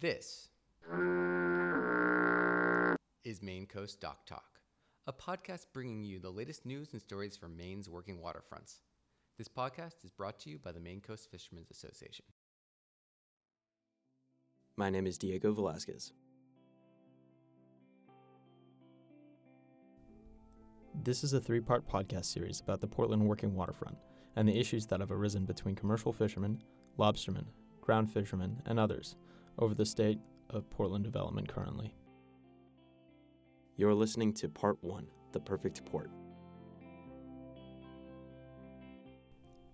This is Maine Coast Dock Talk, a podcast bringing you the latest news and stories from Maine's working waterfronts. This podcast is brought to you by the Maine Coast Fishermen's Association. My name is Diego Velasquez. This is a three part podcast series about the Portland working waterfront and the issues that have arisen between commercial fishermen, lobstermen, ground fishermen, and others over the state of Portland development currently. You're listening to Part 1 The Perfect Port.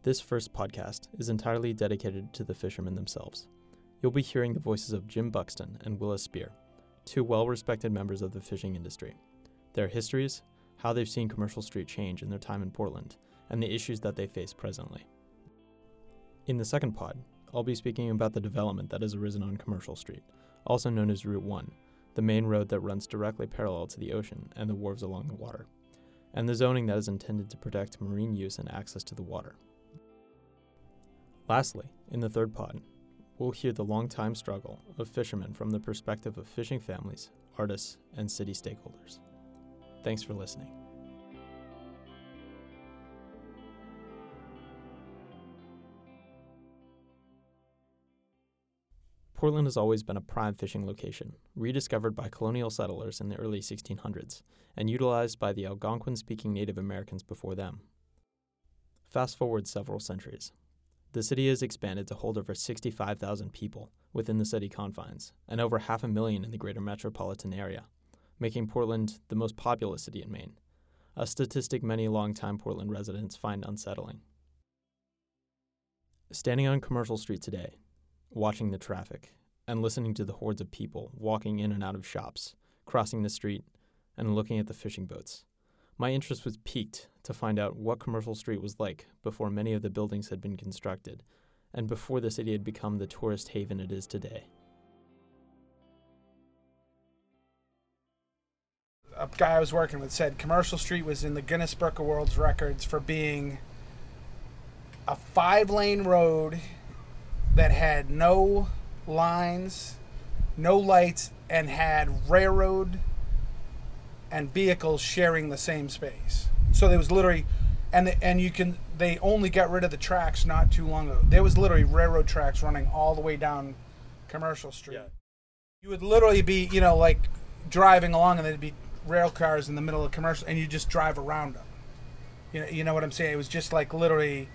This first podcast is entirely dedicated to the fishermen themselves. You'll be hearing the voices of Jim Buxton and Willis Spear, two well respected members of the fishing industry, their histories, how they've seen Commercial Street change in their time in Portland, and the issues that they face presently. In the second pod, I'll be speaking about the development that has arisen on Commercial Street, also known as Route 1, the main road that runs directly parallel to the ocean and the wharves along the water, and the zoning that is intended to protect marine use and access to the water. Lastly, in the third pod, we'll hear the long-time struggle of fishermen from the perspective of fishing families, artists, and city stakeholders. Thanks for listening. Portland has always been a prime fishing location, rediscovered by colonial settlers in the early 1600s and utilized by the Algonquin speaking Native Americans before them. Fast forward several centuries. The city has expanded to hold over 65,000 people within the city confines and over half a million in the greater metropolitan area, making Portland the most populous city in Maine, a statistic many longtime Portland residents find unsettling. Standing on Commercial Street today, watching the traffic, and listening to the hordes of people walking in and out of shops, crossing the street, and looking at the fishing boats. My interest was piqued to find out what Commercial Street was like before many of the buildings had been constructed, and before the city had become the tourist haven it is today. A guy I was working with said Commercial Street was in the Guinness Book of World Records for being a five lane road that had no lines, no lights, and had railroad and vehicles sharing the same space. So there was literally, and the, and you can they only got rid of the tracks not too long ago. There was literally railroad tracks running all the way down Commercial Street. Yeah. You would literally be, you know, like driving along, and there'd be rail cars in the middle of Commercial, and you just drive around them. You know, you know what I'm saying? It was just like literally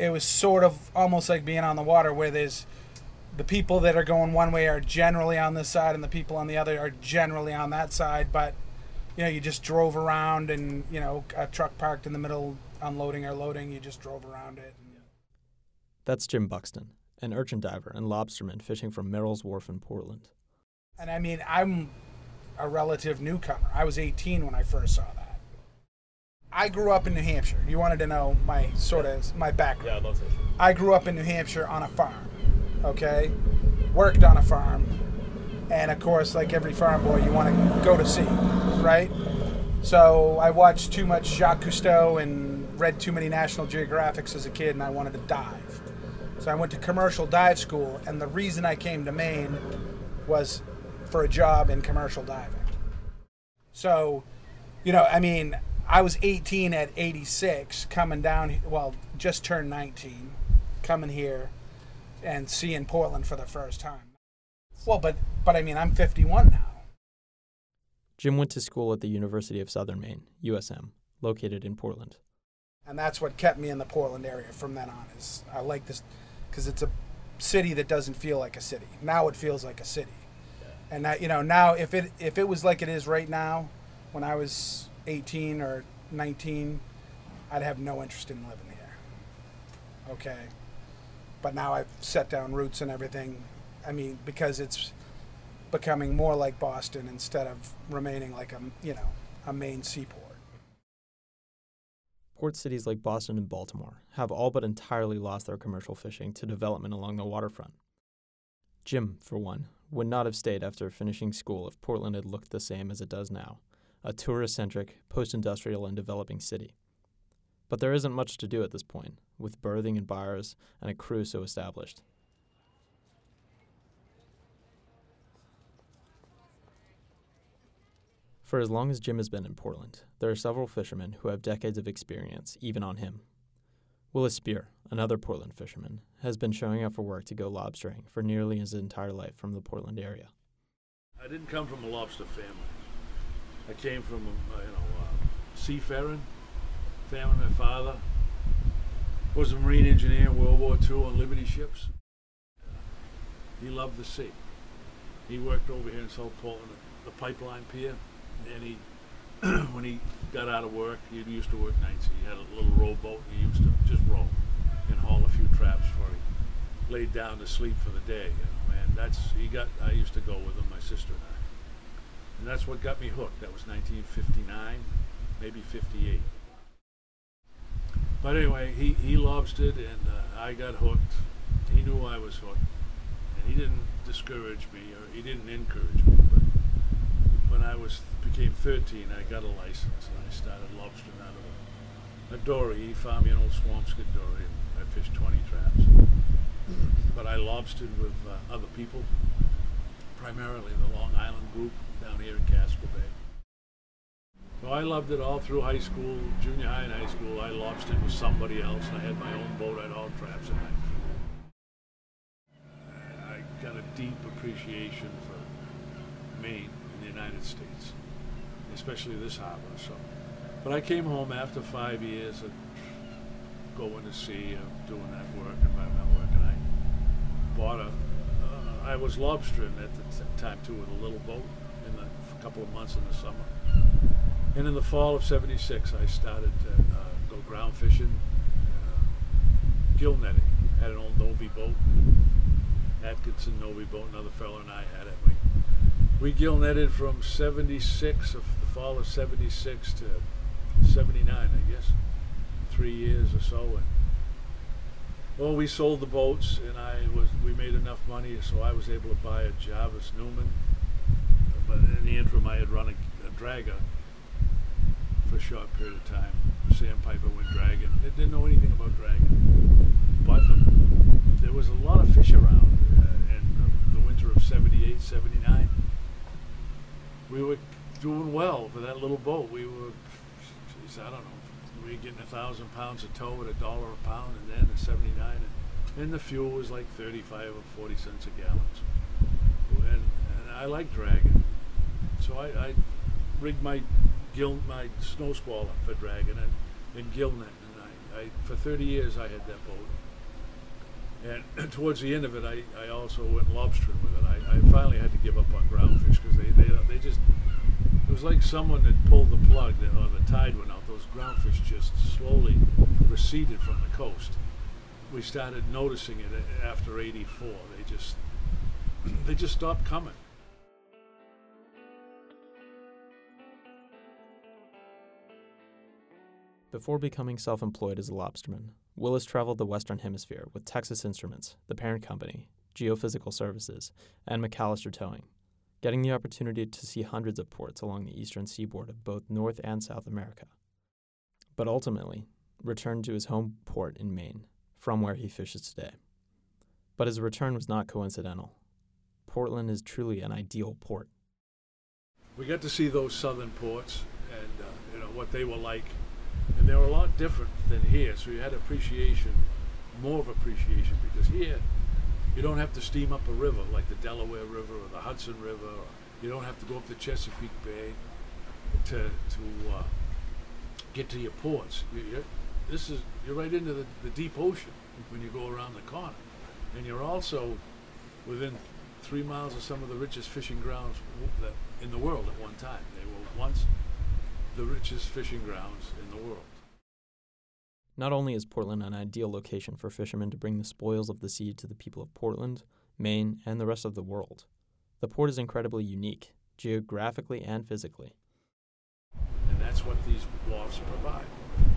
it was sort of almost like being on the water where there's the people that are going one way are generally on this side and the people on the other are generally on that side but you know you just drove around and you know a truck parked in the middle unloading or loading you just drove around it. That's Jim Buxton, an urchin diver and lobsterman fishing from Merrill's Wharf in Portland. and i mean i'm a relative newcomer. I was 18 when i first saw that i grew up in new hampshire you wanted to know my sort of my background Yeah, to. I grew up in New Hampshire on a farm, okay? Worked on a farm. And of course, like every farm boy, you want to go to sea, right? So I watched too much Jacques Cousteau and read too many National Geographics as a kid, and I wanted to dive. So I went to commercial dive school, and the reason I came to Maine was for a job in commercial diving. So, you know, I mean, I was 18 at 86, coming down, well, just turned 19, coming here and seeing Portland for the first time. Well, but but I mean, I'm 51 now. Jim went to school at the University of Southern Maine, USM, located in Portland. and that's what kept me in the Portland area from then on. Is I like this because it's a city that doesn't feel like a city. Now it feels like a city, and that you know now if it if it was like it is right now, when I was 18 or 19, I'd have no interest in living here. Okay, but now I've set down roots and everything. I mean, because it's becoming more like Boston instead of remaining like a you know a Maine seaport. Port cities like Boston and Baltimore have all but entirely lost their commercial fishing to development along the waterfront. Jim, for one, would not have stayed after finishing school if Portland had looked the same as it does now a tourist centric, post industrial, and developing city. But there isn't much to do at this point, with berthing and bars and a crew so established. For as long as Jim has been in Portland, there are several fishermen who have decades of experience, even on him. Willis Spear, another Portland fisherman, has been showing up for work to go lobstering for nearly his entire life from the Portland area. I didn't come from a lobster family. I came from a you know uh, seafaring family. My father was a marine engineer in World War II on Liberty ships. He loved the sea. He worked over here in South Portland the pipeline pier, and he, when he got out of work, he used to work nights. He had a little rowboat. And he used to just row and haul a few traps for he laid down to sleep for the day. You know, and that's he got. I used to go with him, my sister and I, and that's what got me hooked. That was 1959, maybe 58. But anyway, he, he lobstered and uh, I got hooked. He knew I was hooked. And he didn't discourage me or he didn't encourage me. But when I was became 13, I got a license and I started lobstering out of a, a dory. He found me an old Swampscott dory and I fished 20 traps. But I lobstered with uh, other people, primarily the Long Island group down here in Casco Bay. So I loved it all through high school, junior high and high school. I lobstered with somebody else, and I had my own boat. I'd haul traps, and I, I got a deep appreciation for Maine in the United States, especially this harbor. So, but I came home after five years of going to sea, of doing that work, environmental work, and I bought a. Uh, I was lobstering at the time too with a little boat couple of months in the summer. And in the fall of '76, I started to uh, go ground fishing, uh, gill netting. Had an old Novi boat, Atkinson Novi boat. Another fellow and I had it. We, we gill netted from '76 of the fall of '76 to '79, I guess, three years or so. And well, we sold the boats, and I was we made enough money, so I was able to buy a Jarvis Newman. In the interim, I had run a, a dragger for a short period of time. Sandpiper went dragging. They didn't know anything about dragging, but the, there was a lot of fish around. Uh, in the, the winter of '78, '79, we were doing well for that little boat. We were, geez, I don't know, we were getting a thousand pounds of tow at a dollar a pound, and then at '79, and, and the fuel was like 35 or 40 cents a gallon. And, and I like dragging, so I, I rigged my gill my snow squall up for dragon and, and gill net. And I, I, for 30 years I had that boat. And towards the end of it, I, I also went lobstering with it. I, I finally had to give up on groundfish because they, they, they just, it was like someone had pulled the plug that, or the tide went out. Those groundfish just slowly receded from the coast. We started noticing it after 84. They just, they just stopped coming. Before becoming self employed as a lobsterman, Willis traveled the Western Hemisphere with Texas Instruments, the parent company, Geophysical Services, and McAllister Towing, getting the opportunity to see hundreds of ports along the eastern seaboard of both North and South America. But ultimately, returned to his home port in Maine, from where he fishes today. But his return was not coincidental. Portland is truly an ideal port. We got to see those southern ports and uh, you know what they were like they were a lot different than here. So you had appreciation, more of appreciation, because here you don't have to steam up a river like the Delaware River or the Hudson River. Or you don't have to go up the Chesapeake Bay to to uh, get to your ports. You, this is you're right into the, the deep ocean when you go around the corner, and you're also within three miles of some of the richest fishing grounds in the world at one time. They were once the richest fishing grounds in the world. Not only is Portland an ideal location for fishermen to bring the spoils of the sea to the people of Portland, Maine, and the rest of the world, the port is incredibly unique, geographically and physically. And that's what these wharfs provide.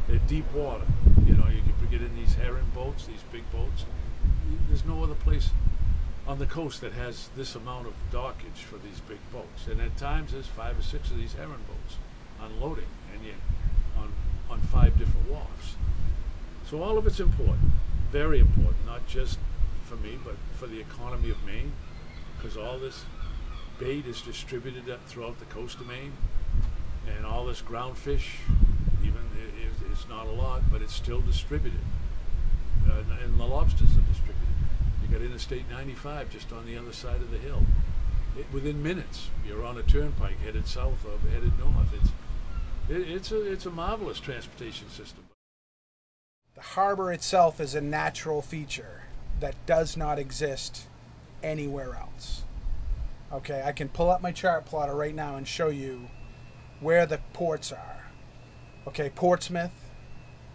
They're deep water. You know, you can get in these herring boats, these big boats. There's no other place on the coast that has this amount of dockage for these big boats. And at times there's five or six of these herring boats unloading, and yet on on five different wharfs. So all of it's important, very important, not just for me, but for the economy of Maine, because all this bait is distributed throughout the coast of Maine. and all this ground fish, even it's not a lot, but it's still distributed. Uh, and- and the lobsters are distributed. You got Interstate 95 just on the other side of the hill. It, within minutes, you're on a turnpike headed south or headed north. It's it, it's a it's a marvelous transportation system. The harbor itself is a natural feature that does not exist anywhere else. Okay, I can pull up my chart plotter right now and show you where the ports are. Okay, Portsmouth,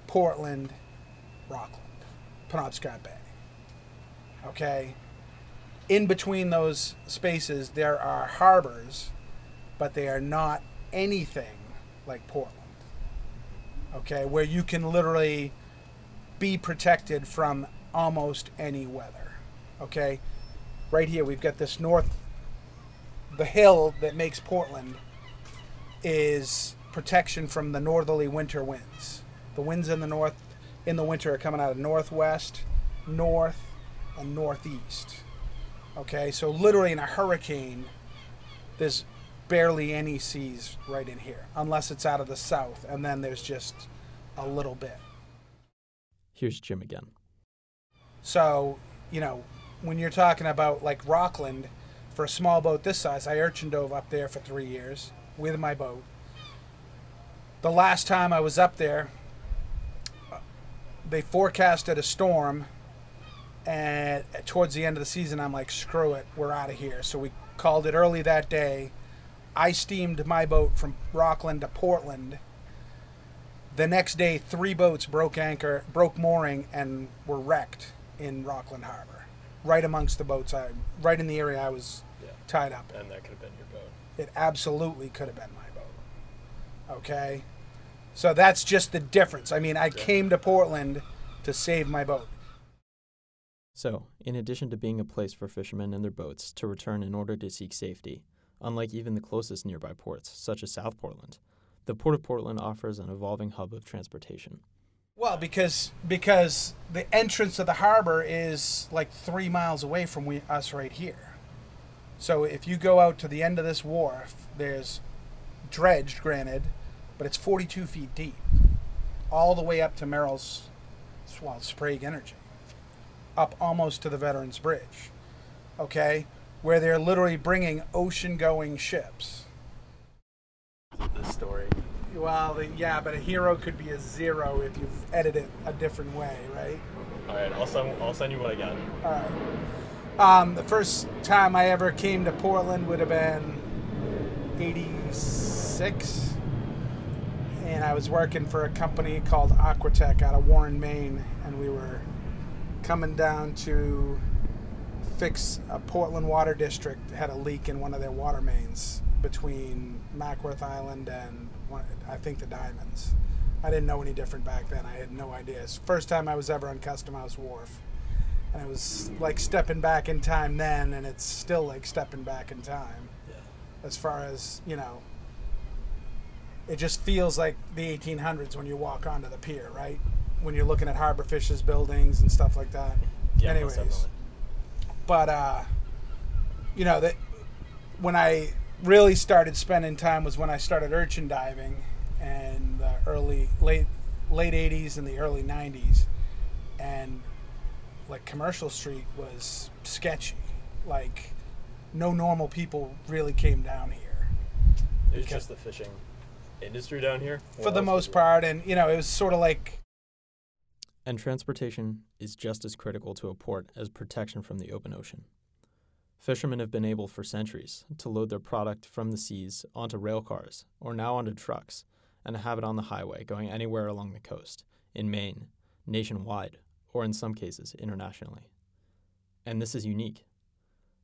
Portland, Rockland, Penobscot Bay. Okay, in between those spaces, there are harbors, but they are not anything like Portland. Okay, where you can literally be protected from almost any weather. Okay, right here we've got this north, the hill that makes Portland is protection from the northerly winter winds. The winds in the north in the winter are coming out of northwest, north, and northeast. Okay, so literally in a hurricane, there's barely any seas right in here, unless it's out of the south, and then there's just a little bit. Here's Jim again. So, you know, when you're talking about like Rockland, for a small boat this size, I urchin dove up there for three years with my boat. The last time I was up there, they forecasted a storm, and towards the end of the season, I'm like, screw it, we're out of here. So we called it early that day. I steamed my boat from Rockland to Portland. The next day, three boats broke anchor, broke mooring, and were wrecked in Rockland Harbor, right amongst the boats I, right in the area I was Yeah. tied up. in. And that could have been your boat. It absolutely could have been my boat. Okay, so that's just the difference. I mean, I came to Portland to save my boat. So, in addition to being a place for fishermen and their boats to return in order to seek safety, unlike even the closest nearby ports, such as South Portland, the Port of Portland offers an evolving hub of transportation. Well, because because the entrance to the harbor is like three miles away from we, us right here. So if you go out to the end of this wharf, there's dredged, granted, but it's 42 feet deep, all the way up to Merrill's, well, Sprague Energy, up almost to the Veterans Bridge. Okay, where they're literally bringing ocean-going ships. This story. Well, the, yeah, but a hero could be a zero if you edit it a different way, right? All right, I'll send, I'll send you what I got. All right. Um, the first time I ever came to Portland would have been '86, and I was working for a company called Aquatech out of Warren, Maine, and we were coming down to fix a Portland water district had a leak in one of their water mains between Mackworth Island and one, I think the Diamonds. I didn't know any different back then. I had no idea. It's the first time I was ever on Custom House Wharf. And it was like stepping back in time then, and it's still like stepping back in time Yeah. as far as, you know, it just feels like the 1800s when you walk onto the pier, right? When you're looking at Harbor Fish's buildings and stuff like that. Yeah, Anyways, but uh, you know that when I really started spending time was when I started urchin diving and the early late late 80s and the early 90s and like commercial street was sketchy like no normal people really came down here It's because- just the fishing industry down here. for the most part and you know it was sort of like And transportation is just as critical to a port as protection from the open ocean. Fishermen have been able for centuries to load their product from the seas onto rail cars or now onto trucks and have it on the highway going anywhere along the coast, in Maine, nationwide, or in some cases internationally. And this is unique.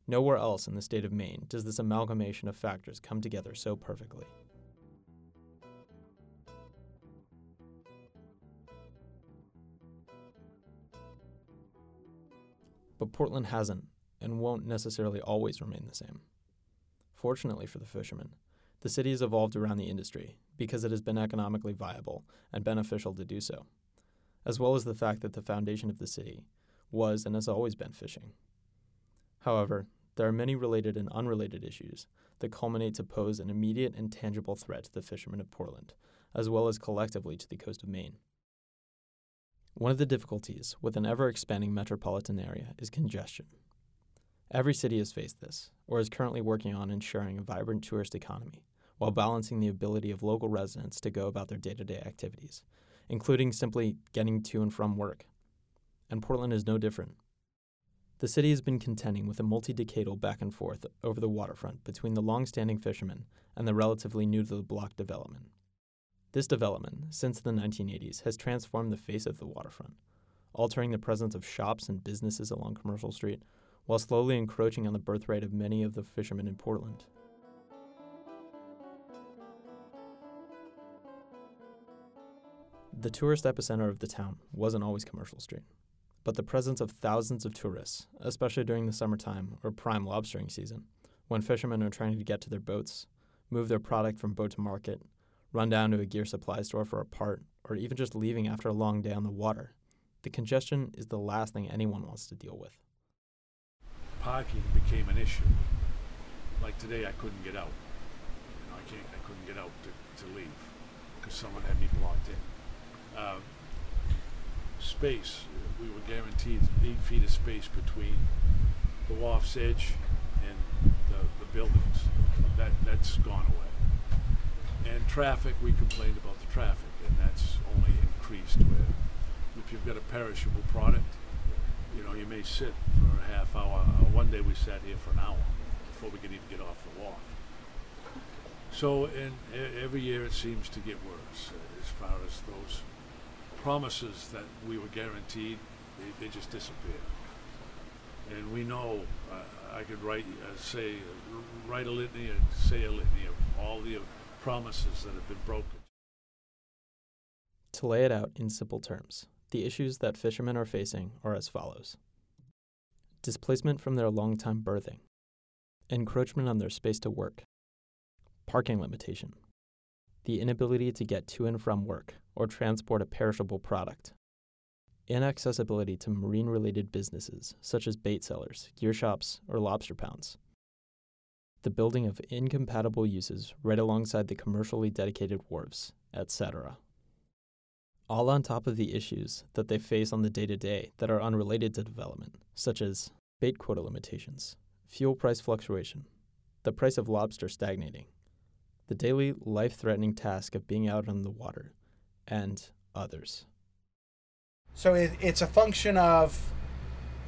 Nowhere else in the state of Maine does this amalgamation of factors come together so perfectly. But Portland hasn't and won't necessarily always remain the same. Fortunately for the fishermen, the city has evolved around the industry because it has been economically viable and beneficial to do so, as well as the fact that the foundation of the city was and has always been fishing. However, there are many related and unrelated issues that culminate to pose an immediate and tangible threat to the fishermen of Portland, as well as collectively to the coast of Maine. One of the difficulties with an ever expanding metropolitan area is congestion. Every city has faced this, or is currently working on ensuring a vibrant tourist economy, while balancing the ability of local residents to go about their day to day activities, including simply getting to and from work. And Portland is no different. The city has been contending with a multi decadal back and forth over the waterfront between the long standing fishermen and the relatively new to the block development. This development, since the 1980s, has transformed the face of the waterfront, altering the presence of shops and businesses along Commercial Street, while slowly encroaching on the birthright of many of the fishermen in Portland. The tourist epicenter of the town wasn't always Commercial Street, but the presence of thousands of tourists, especially during the summertime or prime lobstering season, when fishermen are trying to get to their boats, move their product from boat to market, run down to a gear supply store for a part, or even just leaving after a long day on the water, the congestion is the last thing anyone wants to deal with. Parking became an issue. Like today, I couldn't get out. You know, I can't. I couldn't get out to, to leave because someone had me blocked in. Uh, space. We were guaranteed eight feet of space between the wharf's edge and the, the buildings. That that's gone away. And traffic, we complained about the traffic, and that's only increased. Where if you've got a perishable product, you know, you may sit half hour. Uh, one day we sat here for an hour before we could even get off the walk. So, e- every year it seems to get worse as far as those promises that we were guaranteed, they, they just disappear. And we know, uh, I could write, uh, say, write a litany and say a litany of all the promises that have been broken. To lay it out in simple terms, the issues that fishermen are facing are as follows displacement from their long-time berthing, encroachment on their space to work, parking limitation, the inability to get to and from work or transport a perishable product, inaccessibility to marine related businesses such as bait sellers, gear shops, or lobster pounds, the building of incompatible uses right alongside the commercially dedicated wharves, etc. All on top of the issues that they face on the day to day that are unrelated to development, such as bait quota limitations, fuel price fluctuation, the price of lobster stagnating, the daily life threatening task of being out on the water, and others. So it, it's a function of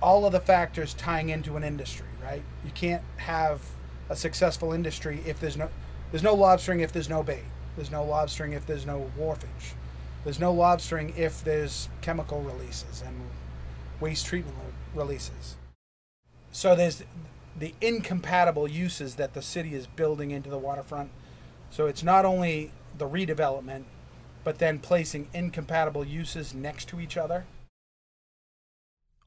all of the factors tying into an industry, right? You can't have a successful industry if there's no there's no lobstering if there's no bait. There's no lobstering if there's no wharfage. There's no lobstering if there's chemical releases and waste treatment releases. So there's the incompatible uses that the city is building into the waterfront. So it's not only the redevelopment, but then placing incompatible uses next to each other.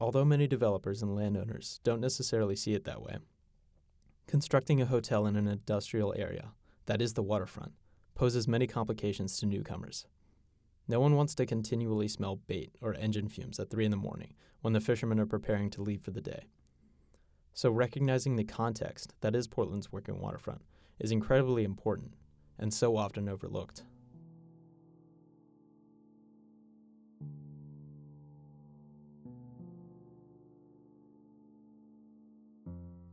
Although many developers and landowners don't necessarily see it that way, constructing a hotel in an industrial area, that is the waterfront, poses many complications to newcomers. No one wants to continually smell bait or engine fumes at 3 in the morning when the fishermen are preparing to leave for the day. So, recognizing the context that is Portland's working waterfront is incredibly important and so often overlooked.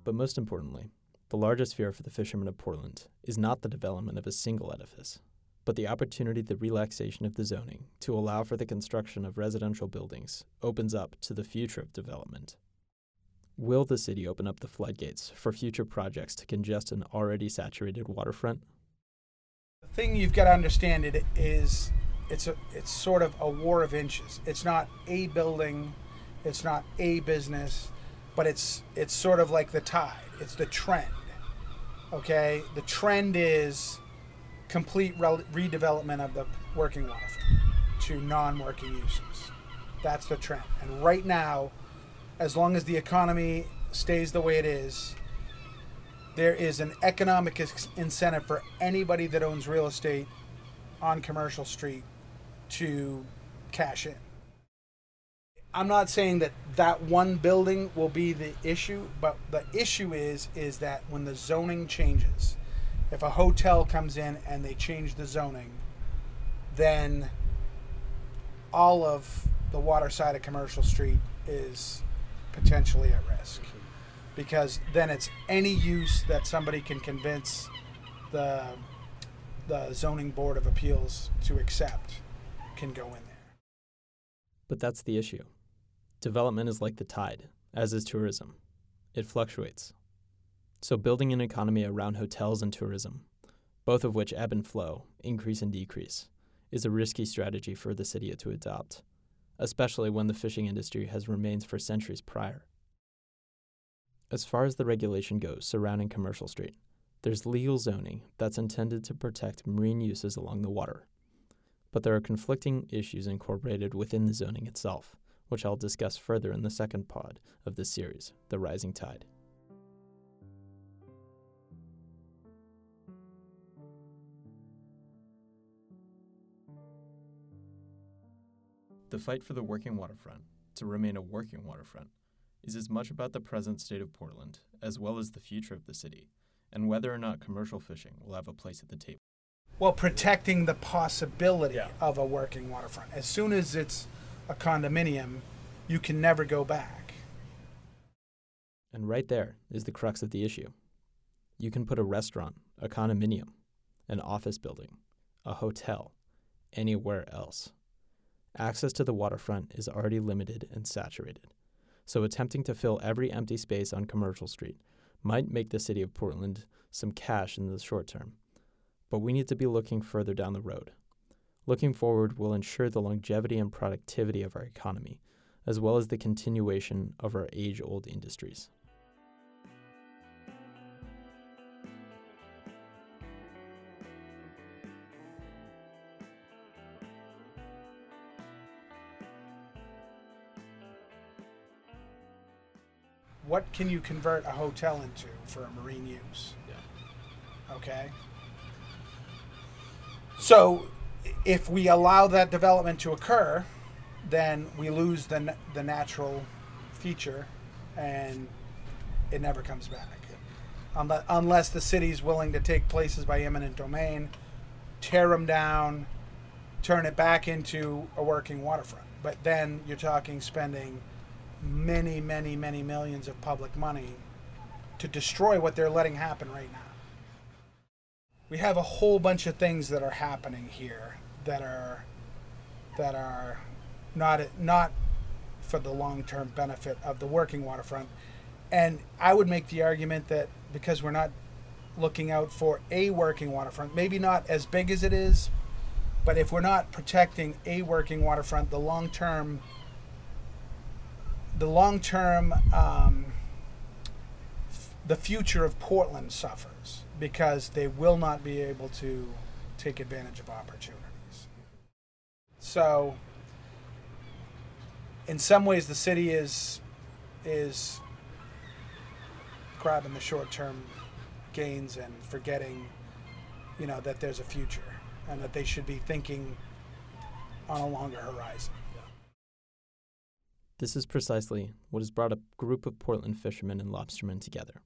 But most importantly, the largest fear for the fishermen of Portland is not the development of a single edifice, but the opportunity the relaxation of the zoning to allow for the construction of residential buildings opens up to the future of development. Will the city open up the floodgates for future projects to congest an already saturated waterfront? The thing you've got to understand it is it's a it's sort of a war of inches. It's not a building, it's not a business, but it's it's sort of like the tide. It's the trend. Okay, the trend is complete re- redevelopment of the working waterfront to non-working uses. That's the trend. And right now, as long as the economy stays the way it is, there is an economic incentive for anybody that owns real estate on Commercial Street to cash in. I'm not saying that that one building will be the issue, but the issue is is that when the zoning changes, if a hotel comes in and they change the zoning, then all of the water side of Commercial Street is potentially at risk. Because then it's any use that somebody can convince the the zoning board of appeals to accept can go in there. But that's the issue. Development is like the tide, as is tourism. It fluctuates. So, building an economy around hotels and tourism, both of which ebb and flow, increase and decrease, is a risky strategy for the city to adopt, especially when the fishing industry has remained for centuries prior. As far as the regulation goes surrounding Commercial Street, there's legal zoning that's intended to protect marine uses along the water. But there are conflicting issues incorporated within the zoning itself, which I'll discuss further in the second pod of this series, The Rising Tide. The fight for the working waterfront, to remain a working waterfront, is as much about the present state of Portland as well as the future of the city, and whether or not commercial fishing will have a place at the table. Well, protecting the possibility Yeah. of a working waterfront. As soon as it's a condominium, you can never go back. And right there is the crux of the issue. You can put a restaurant, a condominium, an office building, a hotel, anywhere else. Access to the waterfront is already limited and saturated. So attempting to fill every empty space on Commercial Street might make the city of Portland some cash in the short term. But we need to be looking further down the road. Looking forward will ensure the longevity and productivity of our economy, as well as the continuation of our age old industries. Can you convert a hotel into for a marine use? Okay. So, if we allow that development to occur, then we lose the, the natural feature and it never comes back. Unless, unless the city's willing to take places by eminent domain, tear them down, turn it back into a working waterfront. But then you're talking spending many, many, many millions of public money to destroy what they're letting happen right now. We have a whole bunch of things that are happening here that are that are not not for the long-term benefit of the working waterfront. And I would make the argument that because we're not looking out for a working waterfront, maybe not as big as it is, but if we're not protecting a working waterfront, the long-term the long-term um, f- the future of Portland suffers because they will not be able to take advantage of opportunities. So, in some ways, the city is is grabbing the short-term gains and forgetting, you know, that there's a future and that they should be thinking on a longer horizon. This is precisely what has brought a group of Portland fishermen and lobstermen together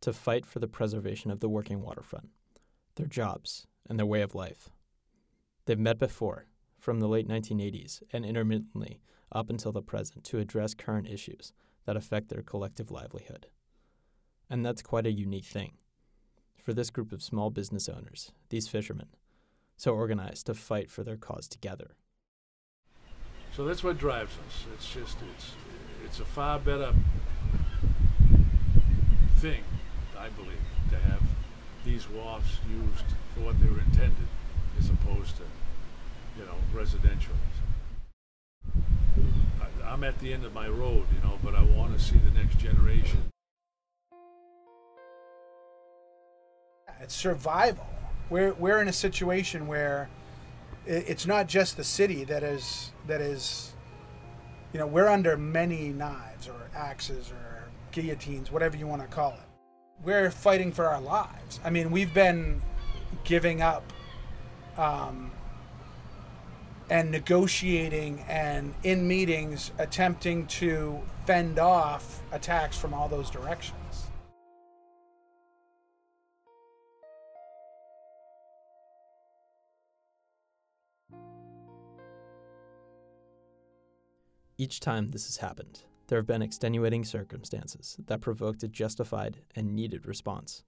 to fight for the preservation of the working waterfront, their jobs, and their way of life. They've met before, from the late 1980s and intermittently up until the present, to address current issues that affect their collective livelihood. And that's quite a unique thing for this group of small business owners, these fishermen, so organized to fight for their cause together. So that's what drives us. It's just it's it's a far better thing, I believe, to have these wharfs used for what they were intended, as opposed to, you know, residential. I'm at the end of my road, you know, but I want to see the next generation. It's survival. We're we're in a situation where it's not just the city that is that is you know we're under many knives or axes or guillotines whatever you want to call it we're fighting for our lives i mean we've been giving up um, and negotiating and in meetings attempting to fend off attacks from all those directions. Each time this has happened, there have been extenuating circumstances that provoked a justified and needed response.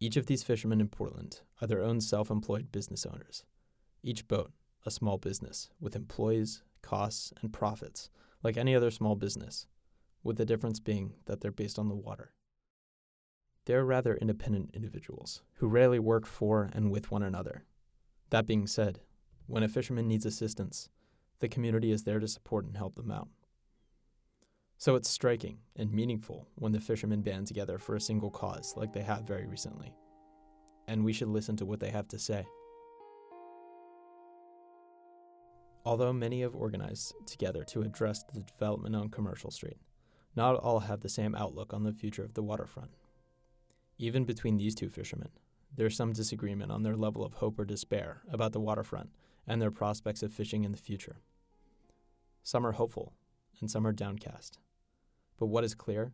Each of these fishermen in Portland are their own self employed business owners. Each boat, a small business, with employees, costs, and profits, like any other small business, with the difference being that they're based on the water. They are rather independent individuals who rarely work for and with one another. That being said, when a fisherman needs assistance, the community is there to support and help them out. So it's striking and meaningful when the fishermen band together for a single cause like they have very recently. And we should listen to what they have to say. Although many have organized together to address the development on Commercial Street, not all have the same outlook on the future of the waterfront. Even between these two fishermen, there is some disagreement on their level of hope or despair about the waterfront and their prospects of fishing in the future. Some are hopeful, and some are downcast. But what is clear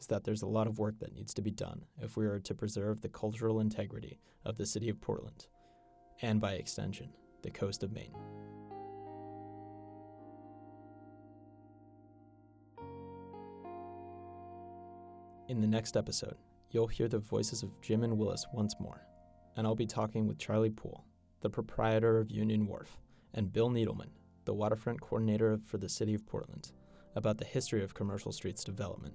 is that there's a lot of work that needs to be done if we are to preserve the cultural integrity of the city of Portland, and by extension, the coast of Maine. In the next episode, you'll hear the voices of Jim and Willis once more, and I'll be talking with Charlie Poole, the proprietor of Union Wharf, and Bill Needelman, the waterfront coordinator for the City of Portland, about the history of Commercial Street's development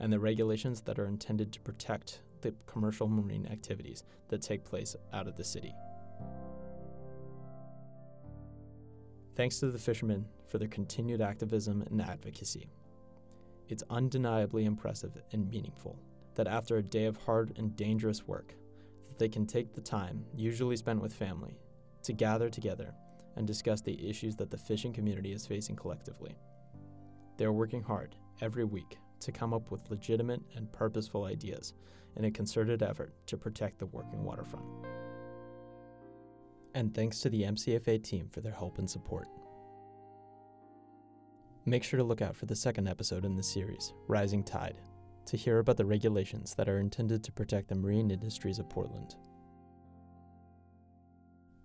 and the regulations that are intended to protect the commercial marine activities that take place out of the city. Thanks to the fishermen for their continued activism and advocacy. It's undeniably impressive and meaningful that after a day of hard and dangerous work, they can take the time, usually spent with family, to gather together and discuss the issues that the fishing community is facing collectively. They are working hard every week to come up with legitimate and purposeful ideas in a concerted effort to protect the working waterfront. And thanks to the MCFA team for their help and support. Make sure to look out for the second episode in the series, Rising Tide, to hear about the regulations that are intended to protect the marine industries of Portland.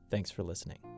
Thanks for listening.